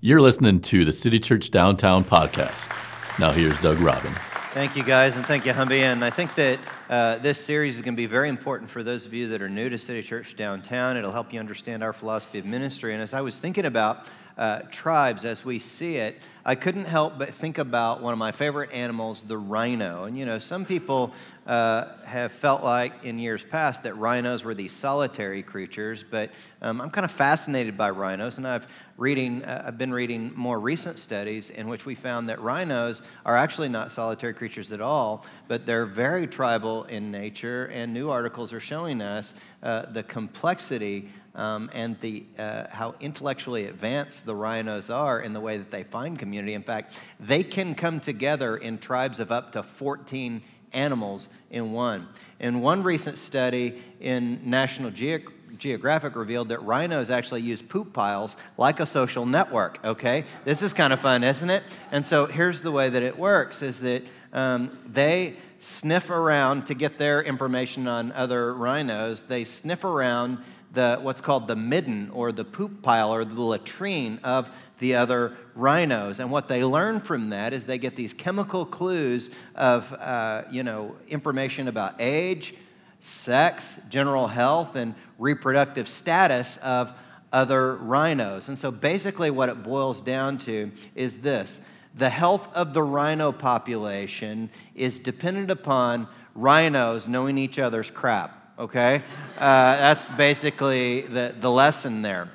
You're listening to the City Church Downtown podcast. Now, here's Doug Robbins. Thank you, guys, and thank you, Humby. And I think that uh, this series is going to be very important for those of you that are new to City Church Downtown. It'll help you understand our philosophy of ministry. And as I was thinking about uh, tribes as we see it, I couldn't help but think about one of my favorite animals, the rhino. And you know, some people uh, have felt like in years past that rhinos were these solitary creatures, but um, I'm kind of fascinated by rhinos, and I've reading, uh, I've been reading more recent studies in which we found that rhinos are actually not solitary creatures at all, but they're very tribal in nature. And new articles are showing us uh, the complexity um, and the, uh, how intellectually advanced the rhinos are in the way that they find community. In fact, they can come together in tribes of up to 14 animals in one. In one recent study in National Geographic, Geographic revealed that rhinos actually use poop piles like a social network, okay? This is kind of fun, isn't it? And so here's the way that it works is that um, they sniff around to get their information on other rhinos. They sniff around the what's called the midden or the poop pile or the latrine of the other rhinos. And what they learn from that is they get these chemical clues of, uh, you know, information about age, sex, general health, and reproductive status of other rhinos. And so basically, what it boils down to is this the health of the rhino population is dependent upon rhinos knowing each other's crap okay? Uh, that's basically the, the lesson there.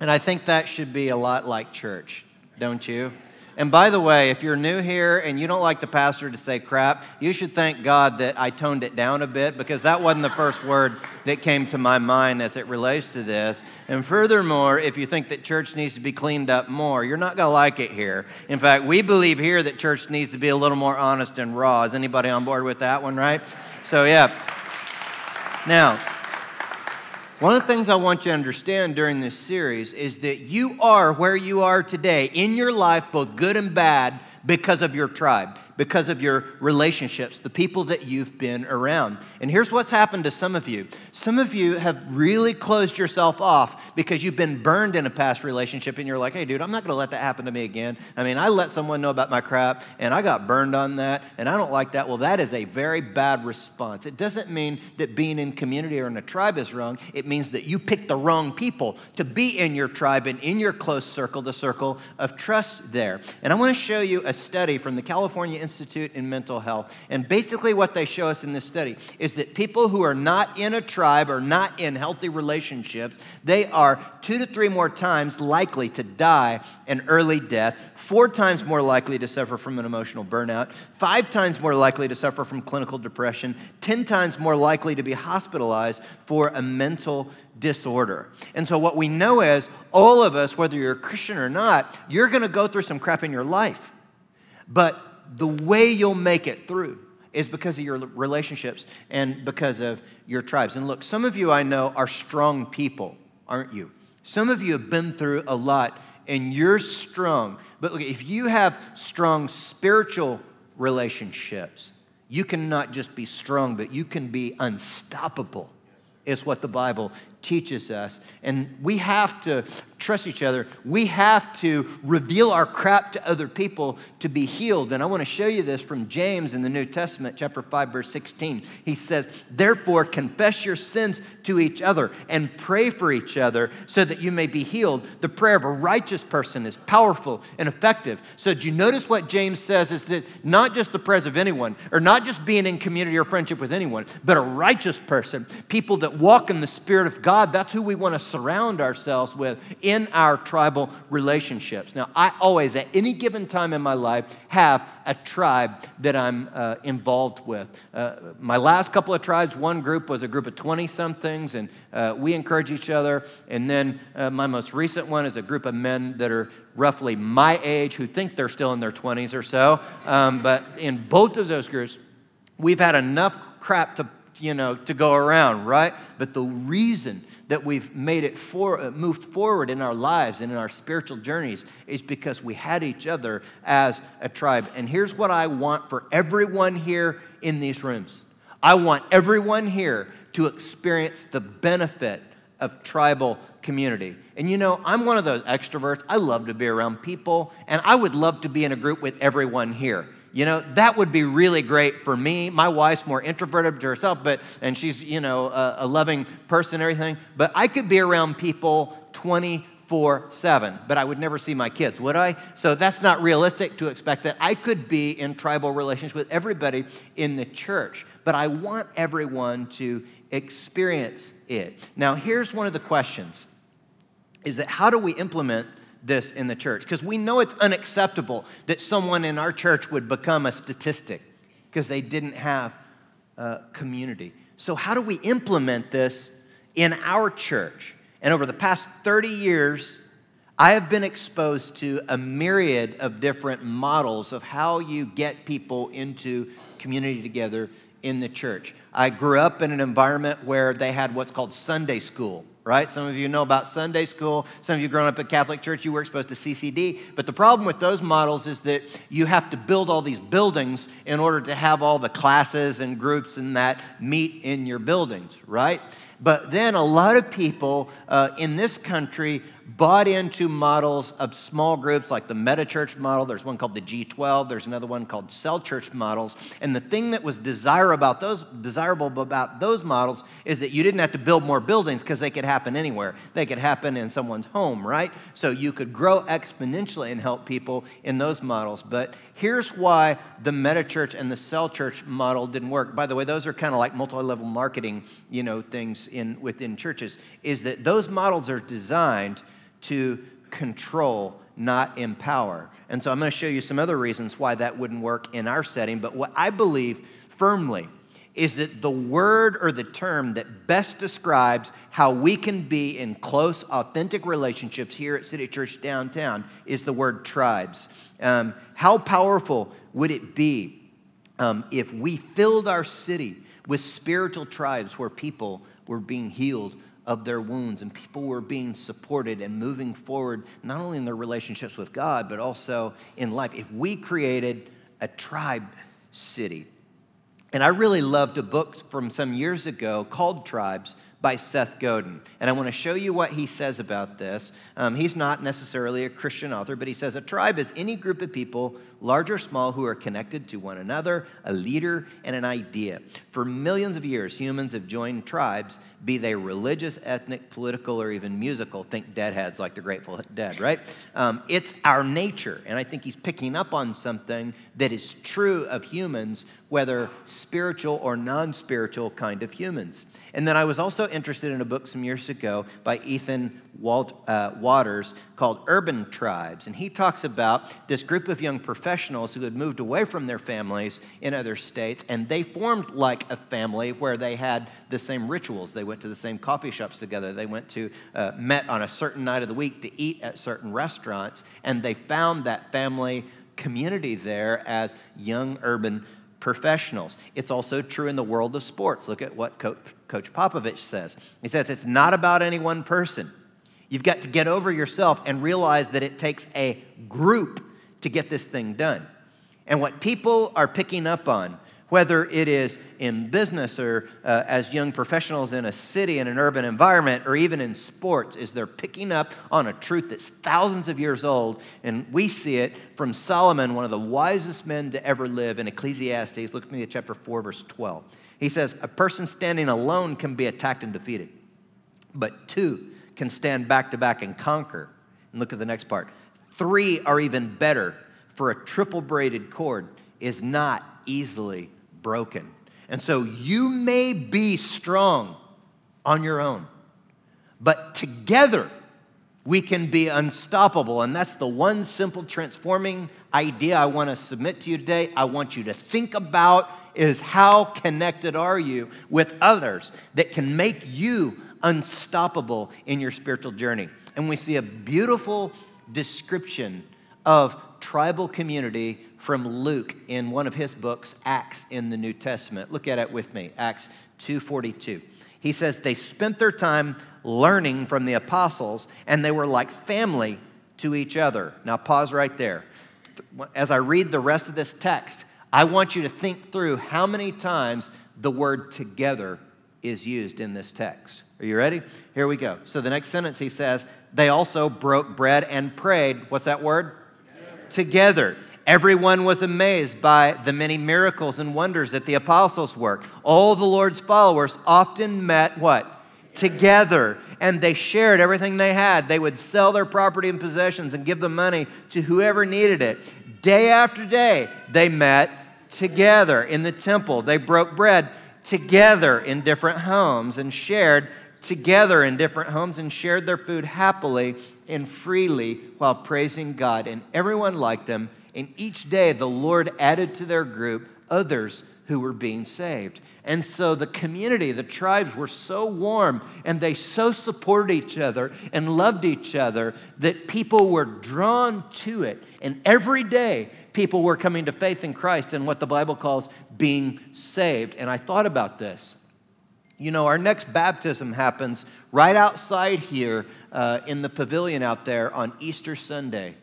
And I think that should be a lot like church, don't you? And by the way, if you're new here and you don't like the pastor to say crap, you should thank God that I toned it down a bit because that wasn't the first word that came to my mind as it relates to this. And furthermore, if you think that church needs to be cleaned up more, you're not going to like it here. In fact, we believe here that church needs to be a little more honest and raw. Is anybody on board with that one, right? So, yeah. Now, one of the things I want you to understand during this series is that you are where you are today in your life, both good and bad, because of your tribe because of your relationships, the people that you've been around. And here's what's happened to some of you some of you have really closed yourself off because you've been burned in a past relationship and you're like, hey, dude, I'm not going to let that happen to me again. I mean, I let someone know about my crap and I got burned on that and I don't like that. Well, that is a very bad response. It doesn't mean that being in community or in a tribe is wrong, it means that you picked the wrong people to be in your tribe and in your close circle, the circle of trust there. And I want to show you a study from the California Institute in Mental Health. And basically, what they show us in this study is that people who are not in a tribe or not in healthy relationships, they are two to three more times likely to die an early death, four times more likely to suffer from an emotional burnout, five times more likely to suffer from clinical depression, 10 times more likely to be hospitalized for a mental disorder. And so, what we know is all of us, whether you're a Christian or not, you're going to go through some crap in your life. But the way you'll make it through is because of your relationships and because of your tribes. And look, some of you I know are strong people, aren't you? Some of you have been through a lot and you're strong. But look, if you have strong spiritual relationships, you can not just be strong, but you can be unstoppable, is what the Bible teaches us. And we have to trust each other. We have to reveal our crap to other people to be healed. And I want to show you this from James in the New Testament, chapter 5, verse 16. He says, Therefore, confess your sins to each other and pray for each other so that you may be healed. The prayer of a righteous person is powerful and effective. So, do you notice what James says is that not just the prayers of anyone, or not just being in community or friendship with anyone, but a righteous person, people that walk in the Spirit of God, that's who we want to surround ourselves with in our tribal relationships. Now, I always, at any given time in my life, have a tribe that I'm uh, involved with. Uh, my last couple of tribes, one group was a group of 20 somethings, and uh, we encourage each other. And then uh, my most recent one is a group of men that are roughly my age who think they're still in their 20s or so. Um, but in both of those groups, we've had enough crap to you know to go around right but the reason that we've made it for, uh, moved forward in our lives and in our spiritual journeys is because we had each other as a tribe. And here's what I want for everyone here in these rooms I want everyone here to experience the benefit of tribal community. And you know, I'm one of those extroverts. I love to be around people, and I would love to be in a group with everyone here. You know, that would be really great for me. My wife's more introverted to herself, but and she's, you know, a, a loving person and everything. But I could be around people 24 7, but I would never see my kids, would I? So that's not realistic to expect that. I could be in tribal relations with everybody in the church, but I want everyone to experience it. Now, here's one of the questions is that how do we implement this in the church? Because we know it's unacceptable that someone in our church would become a statistic because they didn't have a community. So, how do we implement this in our church? And over the past 30 years, I have been exposed to a myriad of different models of how you get people into community together in the church. I grew up in an environment where they had what's called Sunday school, right? Some of you know about Sunday school. Some of you grown up at Catholic Church, you were exposed to CCD. But the problem with those models is that you have to build all these buildings in order to have all the classes and groups and that meet in your buildings, right? But then a lot of people uh, in this country bought into models of small groups like the meta church model. There's one called the G12. There's another one called cell church models. And the thing that was desirable about those, desirable about those models is that you didn't have to build more buildings because they could happen anywhere. They could happen in someone's home, right? So you could grow exponentially and help people in those models. But here's why the meta church and the cell church model didn't work. By the way, those are kind of like multi-level marketing, you know, things in within churches. Is that those models are designed to control, not empower. And so I'm going to show you some other reasons why that wouldn't work in our setting. But what I believe firmly is that the word or the term that best describes how we can be in close, authentic relationships here at City Church downtown is the word tribes. Um, how powerful would it be um, if we filled our city with spiritual tribes where people were being healed of their wounds, and people were being supported and moving forward, not only in their relationships with God, but also in life. If we created a tribe city, and I really loved a book from some years ago called Tribes by Seth Godin. And I want to show you what he says about this. Um, he's not necessarily a Christian author, but he says a tribe is any group of people, large or small, who are connected to one another, a leader, and an idea. For millions of years, humans have joined tribes, be they religious, ethnic, political, or even musical. Think deadheads like the Grateful Dead, right? Um, it's our nature. And I think he's picking up on something that is true of humans, whether spiritual or non spiritual kind of humans. And then I was also interested in a book some years ago by Ethan Walt, uh, Watters called Urban Tribes. And he talks about this group of young professionals who had moved away from their families in other states, and they formed like a family where they had the same rituals. They went to the same coffee shops together. They went to, uh, met on a certain night of the week to eat at certain restaurants, and they found that family community there as young urban professionals. It's also true in the world of sports. Look at what Coach, Coach Popovich says. He says it's not about any one person. You've got to get over yourself and realize that it takes a group to get this thing done. And what people are picking up on whether it is in business or uh, as young professionals in a city, in an urban environment, or even in sports, is they're picking up on a truth that's thousands of years old. And we see it from Solomon, one of the wisest men to ever live in Ecclesiastes. Look at me at chapter 4, verse 12. He says, A person standing alone can be attacked and defeated, but two can stand back to back and conquer. And look at the next part. Three are even better, for a triple braided cord is not easily broken. And so you may be strong on your own, but together we can be unstoppable. And that's the one simple transforming idea I want to submit to you today. I want you to think about is how connected are you with others that can make you unstoppable in your spiritual journey. And we see a beautiful description of tribal community from Luke in one of his books, Acts in the New Testament. Look at it with me, Acts 2:42. He says they spent their time learning from the apostles and they were like family to each other. Now pause right there. As I read the rest of this text, I want you to think through how many times the word together is used in this text. Are you ready? Here we go. So the next sentence he says, They also broke bread and prayed. What's that word? Together. Together. Everyone was amazed by the many miracles and wonders that the apostles worked. All the Lord's followers often met what? Together. And they shared everything they had. They would sell their property and possessions and give the money to whoever needed it. Day after day, they met together in the temple. They broke bread together in different homes and shared together in different homes and shared their food happily and freely while praising God. And everyone liked them and each day the Lord added to their group others who were being saved. And so the community, the tribes were so warm and they so supported each other and loved each other that people were drawn to it. And every day, people were coming to faith in Christ and what the Bible calls being saved. And I thought about this. You know, our next baptism happens right outside here uh, in the pavilion out there on Easter Sunday.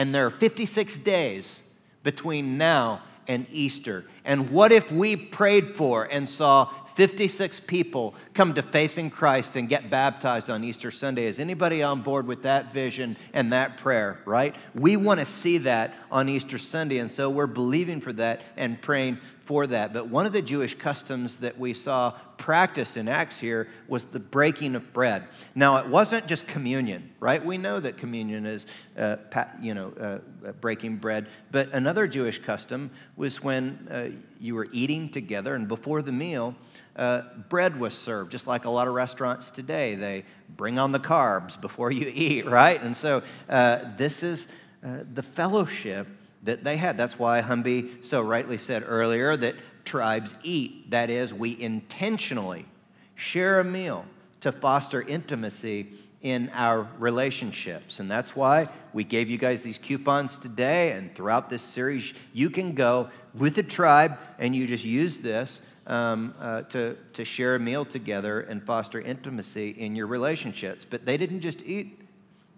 And there are 56 days between now and Easter. And what if we prayed for and saw 56 people come to faith in Christ and get baptized on Easter Sunday. Is anybody on board with that vision and that prayer, right? We want to see that on Easter Sunday, and so we're believing for that and praying for that. But one of the Jewish customs that we saw practice in Acts here was the breaking of bread. Now, it wasn't just communion, right? We know that communion is, uh, you know, uh, uh, breaking bread. But another Jewish custom was when uh, you were eating together, and before the meal, uh, bread was served, just like a lot of restaurants today. They bring on the carbs before you eat, right? And so uh, this is the fellowship that they had. That's why Humby so rightly said earlier that tribes eat. That is, we intentionally share a meal to foster intimacy in our relationships. And that's why we gave you guys these coupons today. And throughout this series, you can go with a tribe and you just use this um, uh, to, to share a meal together and foster intimacy in your relationships. But they didn't just eat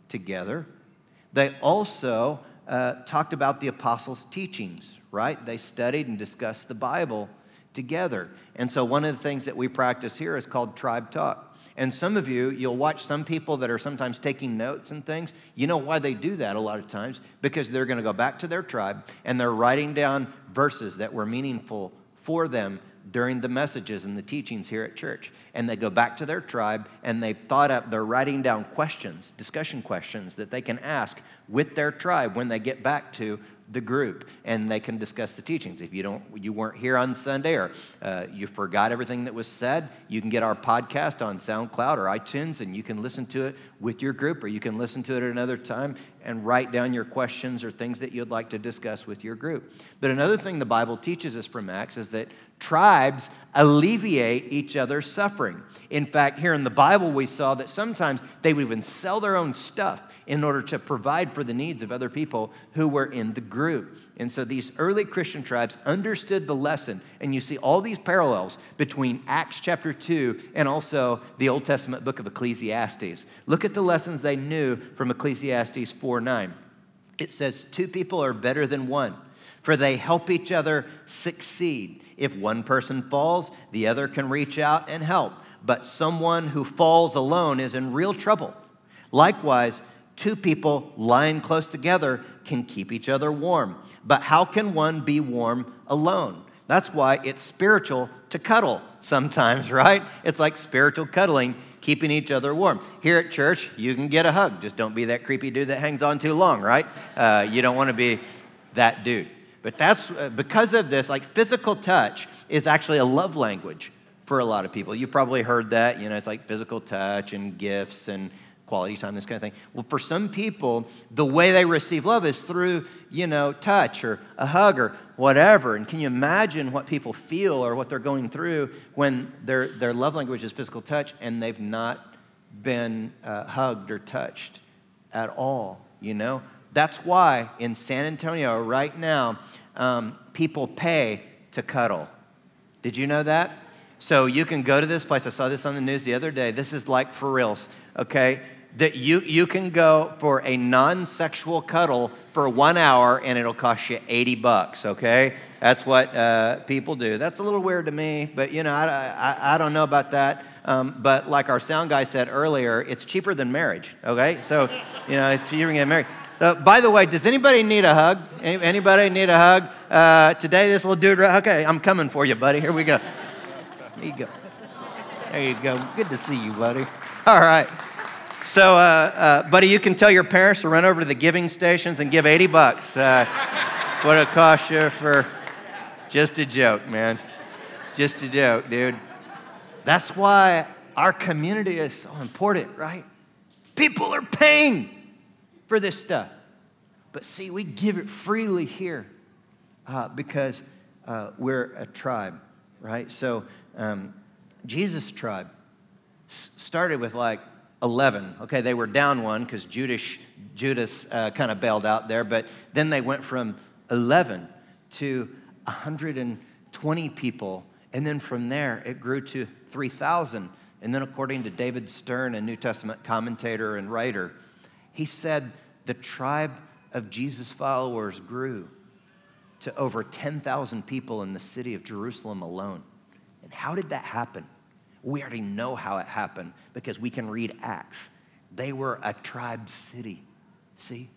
together, they also uh, talked about the apostles' teachings, right? They studied and discussed the Bible together. And so one of the things that we practice here is called tribe talk. And some of you, you'll watch some people that are sometimes taking notes and things. You know why they do that a lot of times? Because they're going to go back to their tribe and they're writing down verses that were meaningful for them during the messages and the teachings here at church. And they go back to their tribe and they've thought up, they're writing down questions, discussion questions that they can ask with their tribe when they get back to the group and they can discuss the teachings. If you don't, you weren't here on Sunday or uh, you forgot everything that was said, you can get our podcast on SoundCloud or iTunes and you can listen to it with your group or you can listen to it at another time and write down your questions or things that you'd like to discuss with your group. But another thing the Bible teaches us from Acts is that tribes alleviate each other's suffering. In fact, here in the Bible, we saw that sometimes they would even sell their own stuff in order to provide for the needs of other people who were in the group. And so these early Christian tribes understood the lesson. And you see all these parallels between Acts chapter 2 and also the Old Testament book of Ecclesiastes. Look at the lessons they knew from Ecclesiastes 4 9. It says, Two people are better than one, for they help each other succeed. If one person falls, the other can reach out and help. But someone who falls alone is in real trouble. Likewise, two people lying close together can keep each other warm. But how can one be warm alone? That's why it's spiritual to cuddle sometimes, right? It's like spiritual cuddling, keeping each other warm. Here at church, you can get a hug. Just don't be that creepy dude that hangs on too long, right? Uh, you don't want to be that dude. But that's uh, because of this, like physical touch is actually a love language for a lot of people. You've probably heard that, you know, it's like physical touch and gifts and quality time, this kind of thing. Well, for some people, the way they receive love is through, you know, touch or a hug or whatever. And can you imagine what people feel or what they're going through when their, their love language is physical touch and they've not been uh, hugged or touched at all, you know? That's why in San Antonio right now, um, people pay to cuddle. Did you know that? So you can go to this place. I saw this on the news the other day. This is like for reals, okay? that you, you can go for a non sexual cuddle for one hour and it'll cost you 80 bucks, okay? That's what uh, people do. That's a little weird to me, but you know, I, I, I don't know about that. Um, but like our sound guy said earlier, it's cheaper than marriage, okay? So, you know, it's cheaper than marriage. Uh, by the way, does anybody need a hug? Any, anybody need a hug? Uh, today, this little dude, right, okay, I'm coming for you, buddy. Here we go. There you go. There you go. Good to see you, buddy. All right. So, uh, uh, buddy, you can tell your parents to run over to the giving stations and give 80 bucks. Uh, what it cost you for just a joke, man. Just a joke, dude. That's why our community is so important, right? People are paying for this stuff. But see, we give it freely here uh, because uh, we're a tribe, right? So, um, Jesus' tribe started with like 11. Okay, they were down one because Judas, Judas uh, kind of bailed out there, but then they went from 11 to 120 people. And then from there, it grew to 3,000. And then, according to David Stern, a New Testament commentator and writer, he said the tribe of Jesus' followers grew to over 10,000 people in the city of Jerusalem alone. And how did that happen? We already know how it happened because we can read Acts. They were a tribe city. See?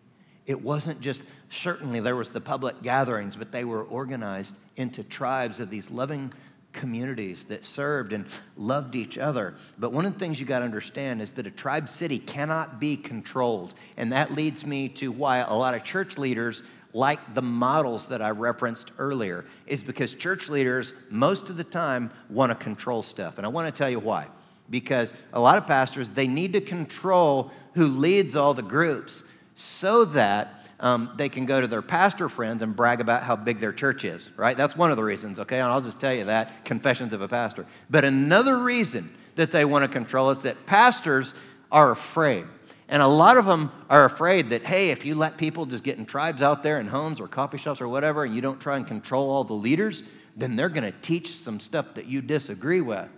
It wasn't just, certainly there was the public gatherings, but they were organized into tribes of these loving communities that served and loved each other. But one of the things you got to understand is that a tribe city cannot be controlled. And that leads me to why a lot of church leaders like the models that I referenced earlier, is because church leaders, most of the time, want to control stuff. And I want to tell you why. Because a lot of pastors, they need to control who leads all the groups so that um, they can go to their pastor friends and brag about how big their church is, right? That's one of the reasons, okay? And I'll just tell you that confessions of a pastor. But another reason that they want to control is that pastors are afraid. And a lot of them are afraid that, hey, if you let people just get in tribes out there in homes or coffee shops or whatever, and you don't try and control all the leaders, then they're going to teach some stuff that you disagree with.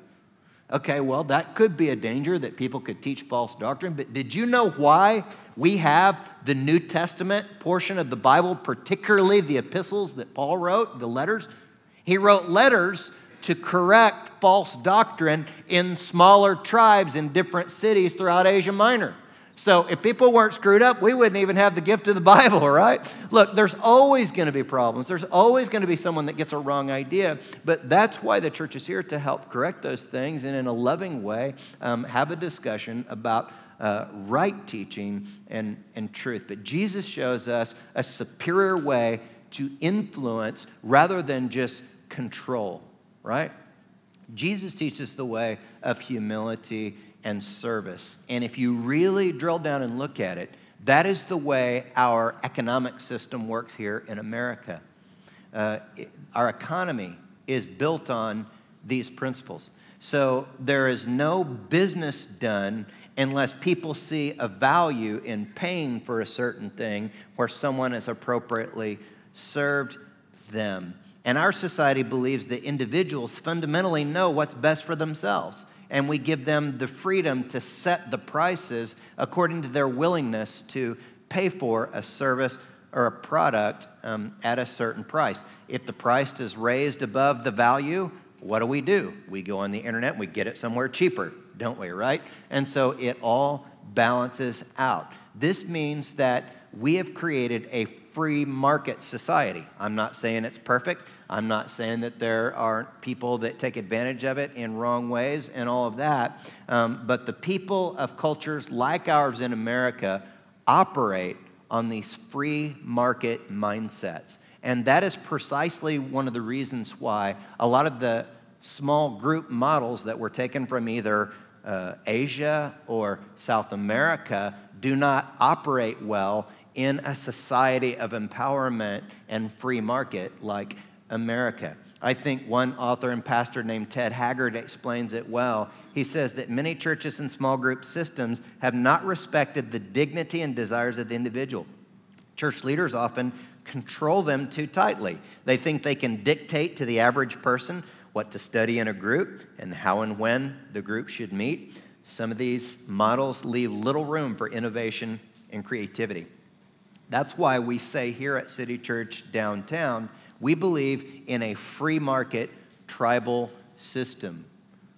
Okay, well, that could be a danger that people could teach false doctrine, but did you know why we have the New Testament portion of the Bible, particularly the epistles that Paul wrote, the letters? He wrote letters to correct false doctrine in smaller tribes in different cities throughout Asia Minor. So if people weren't screwed up, we wouldn't even have the gift of the Bible, right? Look, there's always going to be problems. There's always going to be someone that gets a wrong idea. But that's why the church is here to help correct those things and in a loving way um, have a discussion about uh, right teaching and, and truth. But Jesus shows us a superior way to influence rather than just control, right? Jesus teaches the way of humility and service. And if you really drill down and look at it, that is the way our economic system works here in America. Uh, our economy is built on these principles. So there is no business done unless people see a value in paying for a certain thing where someone has appropriately served them. And our society believes that individuals fundamentally know what's best for themselves and we give them the freedom to set the prices according to their willingness to pay for a service or a product um, at a certain price. If the price is raised above the value, what do we do? We go on the internet and we get it somewhere cheaper, don't we, right? And so it all balances out. This means that we have created a free market society. I'm not saying it's perfect. I'm not saying that there aren't people that take advantage of it in wrong ways and all of that. Um, but the people of cultures like ours in America operate on these free market mindsets. And that is precisely one of the reasons why a lot of the small group models that were taken from either uh, Asia or South America do not operate well in a society of empowerment and free market like America. I think one author and pastor named Ted Haggard explains it well. He says that many churches and small group systems have not respected the dignity and desires of the individual. Church leaders often control them too tightly. They think they can dictate to the average person what to study in a group and how and when the group should meet. some of these models leave little room for innovation and creativity. That's why we say here at City Church downtown, we believe in a free market tribal system.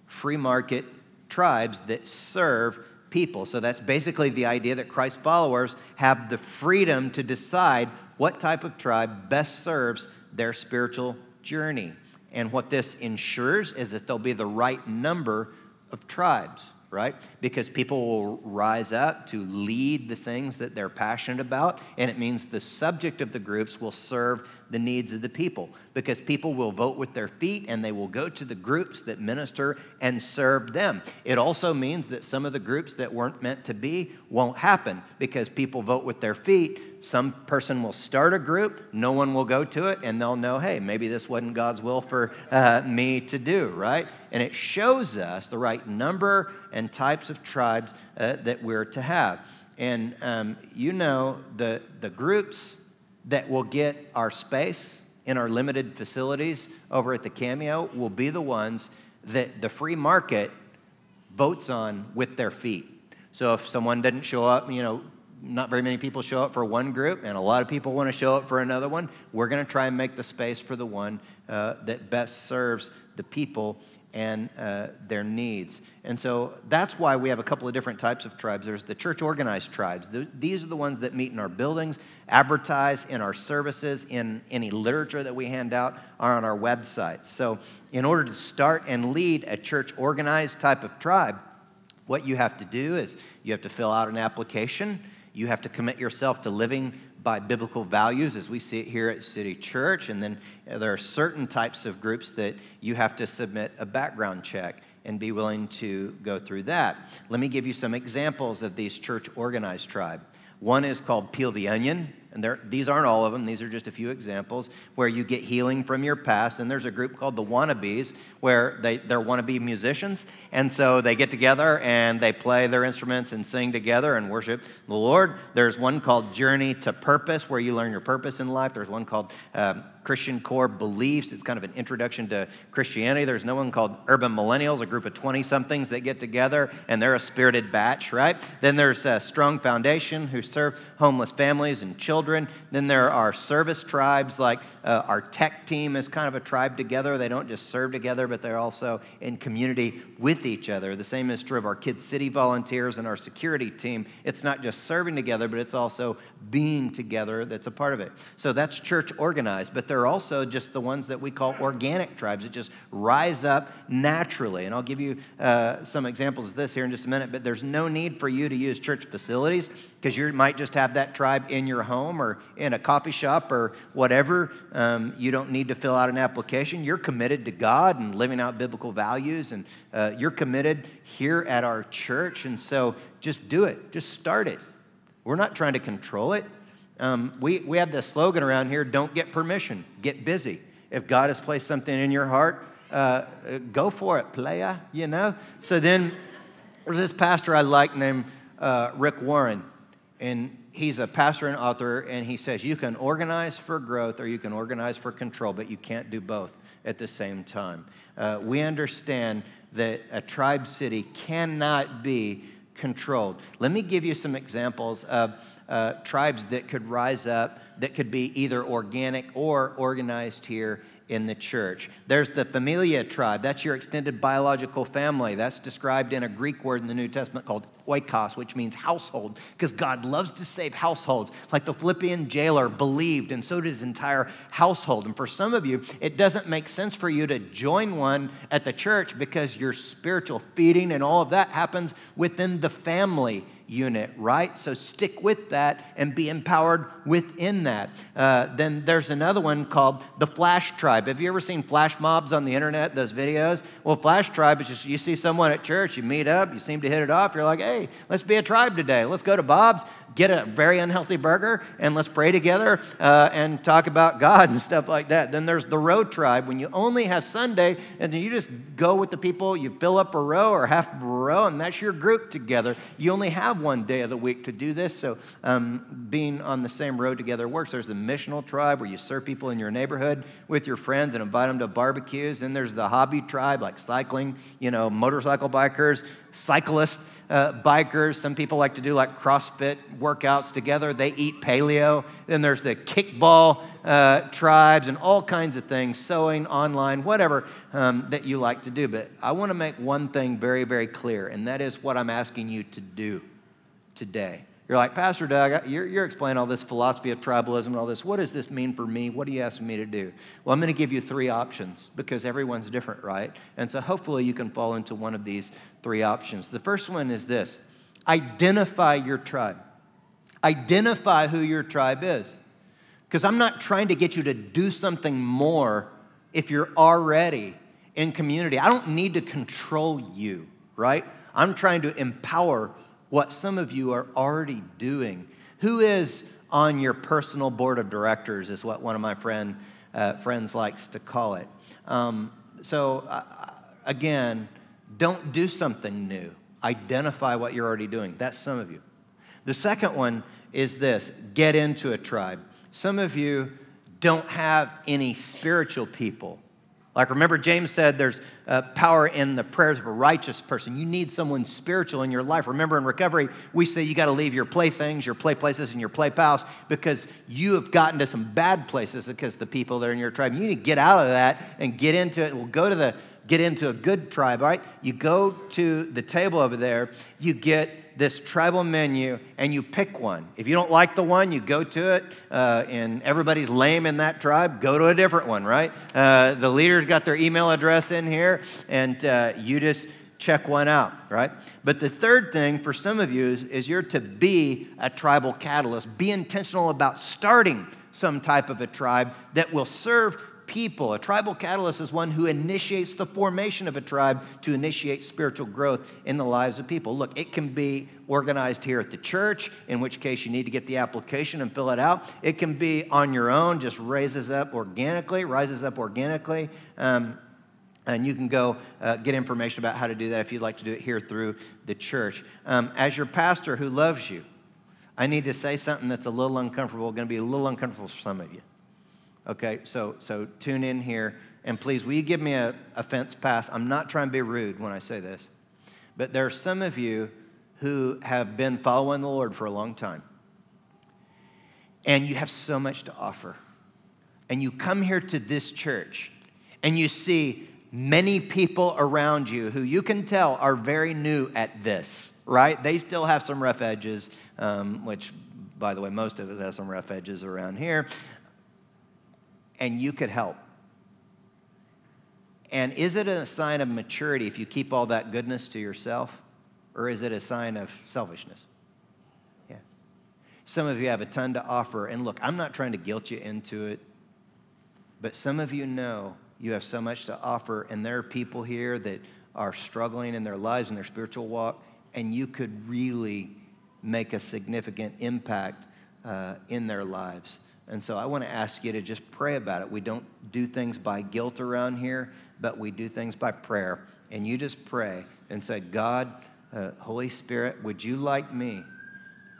Free market tribes that serve people. So that's basically the idea that Christ followers have the freedom to decide what type of tribe best serves their spiritual journey. And what this ensures is that there'll be the right number of tribes right? Because people will rise up to lead the things that they're passionate about, and it means the subject of the groups will serve the needs of the people because people will vote with their feet and they will go to the groups that minister and serve them. It also means that some of the groups that weren't meant to be won't happen because people vote with their feet. Some person will start a group, no one will go to it, and they'll know, hey, maybe this wasn't God's will for uh, me to do, right? And it shows us the right number and types of tribes uh, that we're to have. And um, you know, the, the groups that will get our space in our limited facilities over at the Cameo will be the ones that the free market votes on with their feet. So if someone doesn't show up, you know, not very many people show up for one group, and a lot of people want to show up for another one. We're going to try and make the space for the one uh, that best serves the people and uh, their needs. And so that's why we have a couple of different types of tribes. There's the church organized tribes. The, these are the ones that meet in our buildings, advertise in our services, in any literature that we hand out, are on our websites. So, in order to start and lead a church organized type of tribe, what you have to do is you have to fill out an application. You have to commit yourself to living by biblical values as we see it here at City Church. And then uh, there are certain types of groups that you have to submit a background check and be willing to go through that. Let me give you some examples of these church organized tribe. One is called Peel the Onion and these aren't all of them, these are just a few examples, where you get healing from your past. And there's a group called the Wannabes, where they, they're wannabe musicians. And so they get together and they play their instruments and sing together and worship the Lord. There's one called Journey to Purpose, where you learn your purpose in life. There's one called um, Christian core beliefs. It's kind of an introduction to Christianity. There's no one called Urban Millennials, a group of 20 somethings that get together and they're a spirited batch, right? Then there's a Strong Foundation who serve homeless families and children. Then there are service tribes, like uh, our tech team is kind of a tribe together. They don't just serve together, but they're also in community with each other. The same is true of our Kid City volunteers and our security team. It's not just serving together, but it's also being together that's a part of it. So that's church organized. But there are also just the ones that we call organic tribes that just rise up naturally. And I'll give you uh, some examples of this here in just a minute, but there's no need for you to use church facilities because you might just have that tribe in your home or in a coffee shop or whatever. Um, you don't need to fill out an application. You're committed to God and living out biblical values, and uh, you're committed here at our church. And so just do it, just start it. We're not trying to control it. Um, we, we have this slogan around here don't get permission, get busy. If God has placed something in your heart, uh, go for it, playa, you know? So then there's this pastor I like named uh, Rick Warren, and he's a pastor and author, and he says you can organize for growth or you can organize for control, but you can't do both at the same time. Uh, we understand that a tribe city cannot be controlled. Let me give you some examples of uh, tribes that could rise up that could be either organic or organized here in the church. There's the familia tribe. That's your extended biological family. That's described in a Greek word in the New Testament called oikos, which means household, because God loves to save households. Like the Philippian jailer believed, and so did his entire household. And for some of you, it doesn't make sense for you to join one at the church because your spiritual feeding and all of that happens within the family unit, right? So stick with that and be empowered within that. Uh, then there's another one called the Flash Tribe. Have you ever seen flash mobs on the internet, those videos? Well, Flash Tribe is just you see someone at church, you meet up, you seem to hit it off, you're like, hey, let's be a tribe today. Let's go to Bob's, get a very unhealthy burger and let's pray together uh, and talk about God and stuff like that. Then there's the row tribe when you only have Sunday and you just go with the people, you fill up a row or half a row, and that's your group together. You only have one day of the week to do this. So um, being on the same road together works. There's the missional tribe where you serve people in your neighborhood with your friends and invite them to barbecues. And there's the hobby tribe like cycling, you know, motorcycle bikers, cyclists uh, bikers. Some people like to do like CrossFit workouts together. They eat paleo. Then there's the kickball uh, tribes and all kinds of things, sewing, online, whatever um, that you like to do. But I want to make one thing very, very clear, and that is what I'm asking you to do today. You're like, Pastor Doug, you're, you're, explaining all this philosophy of tribalism and all this. What does this mean for me? What are you asking me to do? Well, I'm going to give you three options because everyone's different, right? And so hopefully you can fall into one of these three options. The first one is this identify your tribe, identify who your tribe is. Because I'm not trying to get you to do something more if you're already in community. I don't need to control you, right? I'm trying to empower what some of you are already doing. Who is on your personal board of directors, is what one of my friend, uh, friends likes to call it. Um, so, uh, again, don't do something new. Identify what you're already doing. That's some of you. The second one is this get into a tribe. Some of you don't have any spiritual people like, remember, James said there's uh, power in the prayers of a righteous person. You need someone spiritual in your life. Remember, in recovery, we say you got to leave your playthings, your play places, and your play pals because you have gotten to some bad places because the people that are in your tribe. You need to get out of that and get into it. We'll go to the get into a good tribe, right? You go to the table over there, you get this tribal menu and you pick one. If you don't like the one, you go to it, uh, and everybody's lame in that tribe, go to a different one, right? Uh, the leader's got their email address in here, and uh, you just check one out, right? But the third thing for some of you is, is you're to be a tribal catalyst. Be intentional about starting some type of a tribe that will serve people. A tribal catalyst is one who initiates the formation of a tribe to initiate spiritual growth in the lives of people. Look, it can be organized here at the church, in which case you need to get the application and fill it out. It can be on your own, just raises up organically, rises up organically. Um, and you can go uh, get information about how to do that if you'd like to do it here through the church. Um, as your pastor who loves you, I need to say something that's a little uncomfortable, going to be a little uncomfortable for some of you. Okay, so, so tune in here. And please, will you give me a, a fence pass? I'm not trying to be rude when I say this, but there are some of you who have been following the Lord for a long time, and you have so much to offer. And you come here to this church, and you see many people around you who you can tell are very new at this, right? They still have some rough edges, um, which, by the way, most of us have some rough edges around here and you could help. And is it a sign of maturity if you keep all that goodness to yourself, or is it a sign of selfishness? Yeah. Some of you have a ton to offer, and look, I'm not trying to guilt you into it, but some of you know you have so much to offer, and there are people here that are struggling in their lives and their spiritual walk, and you could really make a significant impact uh, in their lives. And so I want to ask you to just pray about it. We don't do things by guilt around here, but we do things by prayer. And you just pray and say, God, uh, Holy Spirit, would you like me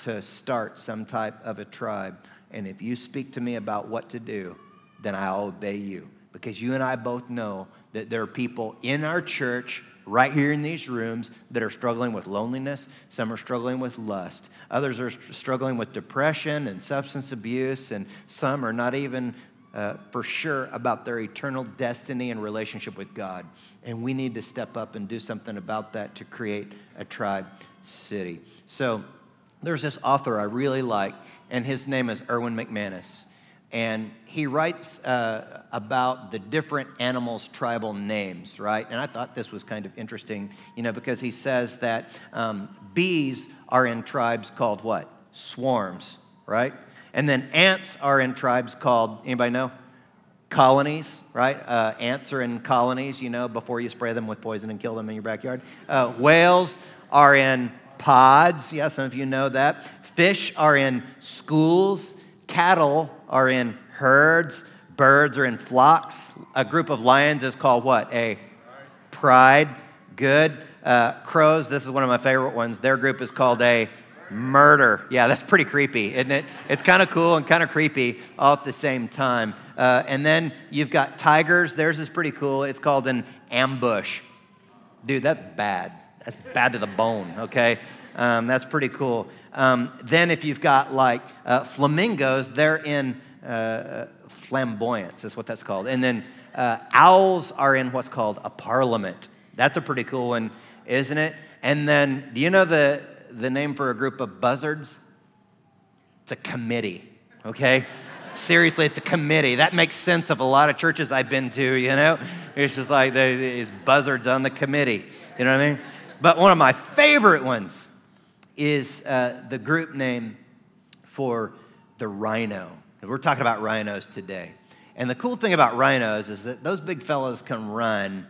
to start some type of a tribe? And if you speak to me about what to do, then I'll obey you. Because you and I both know that there are people in our church right here in these rooms that are struggling with loneliness. Some are struggling with lust. Others are struggling with depression and substance abuse. And some are not even uh, for sure about their eternal destiny and relationship with God. And we need to step up and do something about that to create a tribe city. So there's this author I really like, and his name is Erwin McManus and he writes uh, about the different animals' tribal names, right? And I thought this was kind of interesting, you know, because he says that um, bees are in tribes called what? Swarms, right? And then ants are in tribes called, anybody know? Colonies, right? Uh, ants are in colonies, you know, before you spray them with poison and kill them in your backyard. Uh, whales are in pods. Yeah, some of you know that. Fish are in schools, cattle are in herds, birds are in flocks. A group of lions is called what? A pride. Good. Uh, crows, this is one of my favorite ones. Their group is called a murder. Yeah, that's pretty creepy, isn't it? It's kind of cool and kind of creepy all at the same time. Uh, and then you've got tigers. Theirs is pretty cool. It's called an ambush. Dude, that's bad. That's bad to the bone, okay? Um, that's pretty cool. Um, then if you've got like uh, flamingos, they're in uh, flamboyance, is what that's called. And then uh, owls are in what's called a parliament. That's a pretty cool one, isn't it? And then, do you know the, the name for a group of buzzards? It's a committee, okay? Seriously, it's a committee. That makes sense of a lot of churches I've been to, you know? It's just like these buzzards on the committee, you know what I mean? But one of my favorite ones is uh, the group name for the rhino. We're talking about rhinos today. And the cool thing about rhinos is that those big fellows can run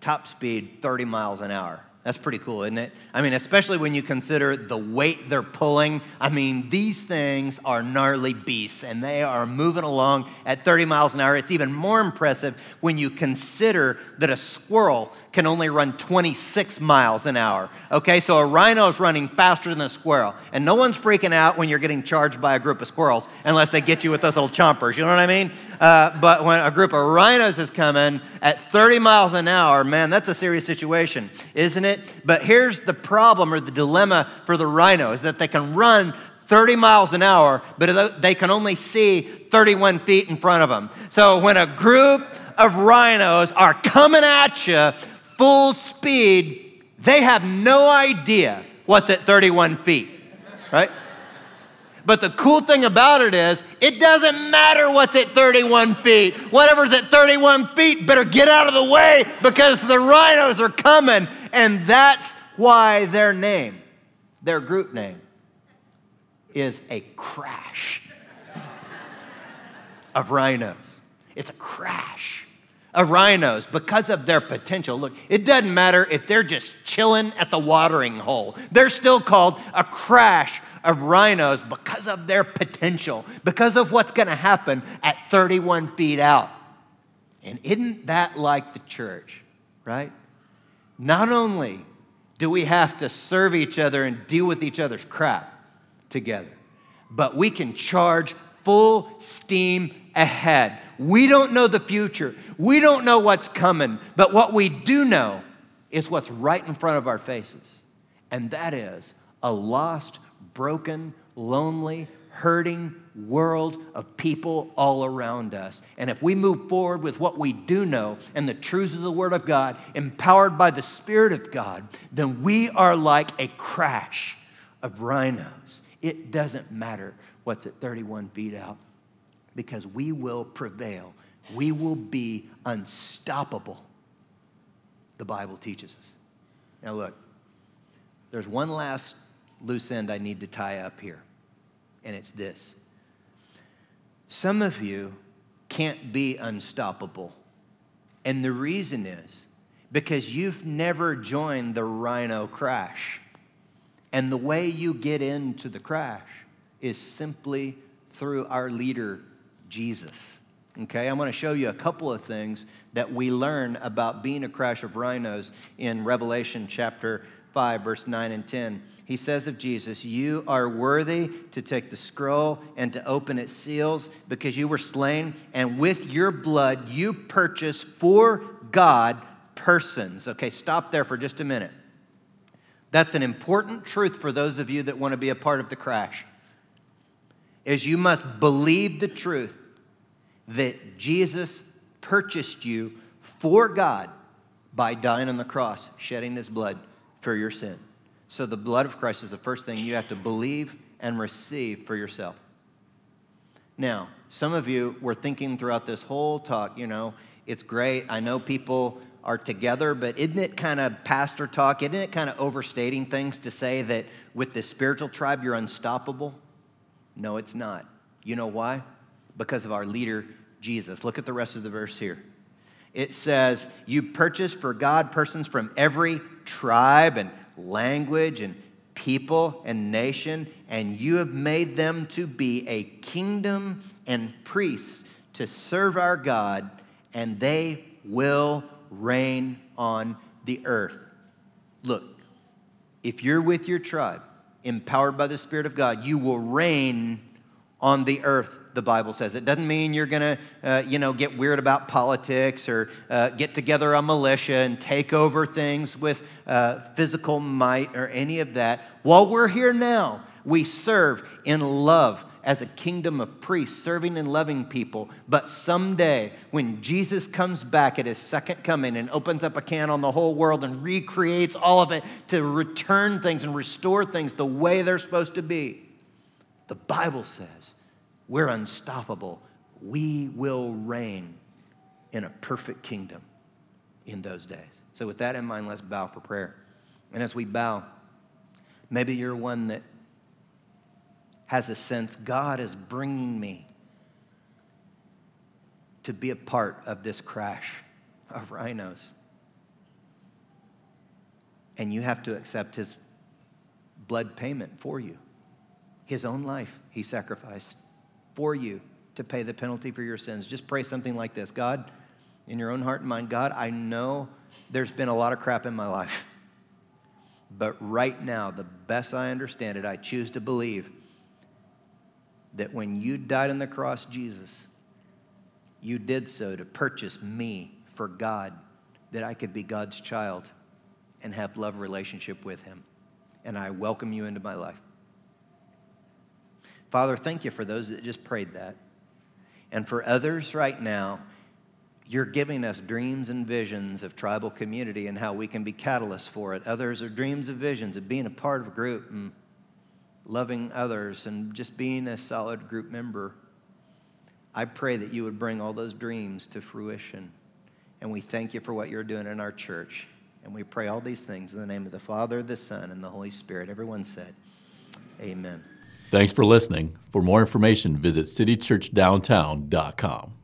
top speed 30 miles an hour. That's pretty cool, isn't it? I mean, especially when you consider the weight they're pulling. I mean, these things are gnarly beasts and they are moving along at 30 miles an hour. It's even more impressive when you consider that a squirrel can only run 26 miles an hour. Okay, so a rhino is running faster than a squirrel. And no one's freaking out when you're getting charged by a group of squirrels unless they get you with those little chompers. You know what I mean? Uh, but when a group of rhinos is coming at 30 miles an hour, man, that's a serious situation, isn't it? But here's the problem or the dilemma for the rhino is that they can run 30 miles an hour, but they can only see 31 feet in front of them. So when a group of rhinos are coming at you full speed, they have no idea what's at 31 feet, right? But the cool thing about it is, it doesn't matter what's at 31 feet. Whatever's at 31 feet better get out of the way because the rhinos are coming. And that's why their name, their group name, is a crash of rhinos. It's a crash of rhinos because of their potential. Look, it doesn't matter if they're just chilling at the watering hole, they're still called a crash of rhinos because of their potential, because of what's going to happen at 31 feet out. And isn't that like the church, right? Not only do we have to serve each other and deal with each other's crap together, but we can charge full steam ahead. We don't know the future. We don't know what's coming, but what we do know is what's right in front of our faces. And that is a lost, broken, lonely, hurting world of people all around us. And if we move forward with what we do know and the truths of the Word of God, empowered by the Spirit of God, then we are like a crash of rhinos. It doesn't matter what's at 31 feet out because we will prevail. We will be unstoppable, the Bible teaches us. Now, look, there's one last loose end I need to tie up here, and it's this. Some of you can't be unstoppable. And the reason is because you've never joined the rhino crash. And the way you get into the crash is simply through our leader, Jesus. Okay, I'm going to show you a couple of things that we learn about being a crash of rhinos in Revelation chapter 5, verse 9 and 10. He says of Jesus, You are worthy to take the scroll and to open its seals because you were slain, and with your blood you purchased for God persons. Okay, stop there for just a minute. That's an important truth for those of you that want to be a part of the crash. Is you must believe the truth that Jesus purchased you for God by dying on the cross, shedding his blood for your sin. So the blood of Christ is the first thing you have to believe and receive for yourself. Now, some of you were thinking throughout this whole talk, you know, it's great. I know people are together, but isn't it kind of pastor talk? Isn't it kind of overstating things to say that with the spiritual tribe you're unstoppable? No, it's not. You know why? Because of our leader, Jesus. Look at the rest of the verse here. It says, You purchase for God persons from every tribe and language and people and nation, and you have made them to be a kingdom and priests to serve our God, and they will reign on the earth. Look, if you're with your tribe, empowered by the Spirit of God, you will reign on the earth the Bible says. It doesn't mean you're going to, uh, you know, get weird about politics or uh, get together a militia and take over things with uh, physical might or any of that. While we're here now, we serve in love as a kingdom of priests, serving and loving people. But someday, when Jesus comes back at his second coming and opens up a can on the whole world and recreates all of it to return things and restore things the way they're supposed to be, the Bible says we're unstoppable. We will reign in a perfect kingdom in those days. So, with that in mind, let's bow for prayer. And as we bow, maybe you're one that has a sense God is bringing me to be a part of this crash of rhinos. And you have to accept his blood payment for you. His own life he sacrificed for you to pay the penalty for your sins. Just pray something like this God, in your own heart and mind, God, I know there's been a lot of crap in my life. But right now, the best I understand it, I choose to believe that when you died on the cross, Jesus, you did so to purchase me for God, that I could be God's child and have love relationship with him. And I welcome you into my life. Father, thank you for those that just prayed that. And for others right now, you're giving us dreams and visions of tribal community and how we can be catalysts for it. Others are dreams and visions of being a part of a group and loving others and just being a solid group member. I pray that you would bring all those dreams to fruition. And we thank you for what you're doing in our church. And we pray all these things in the name of the Father, the Son, and the Holy Spirit. Everyone said, Amen. Thanks for listening. For more information, visit citychurchdowntown.com.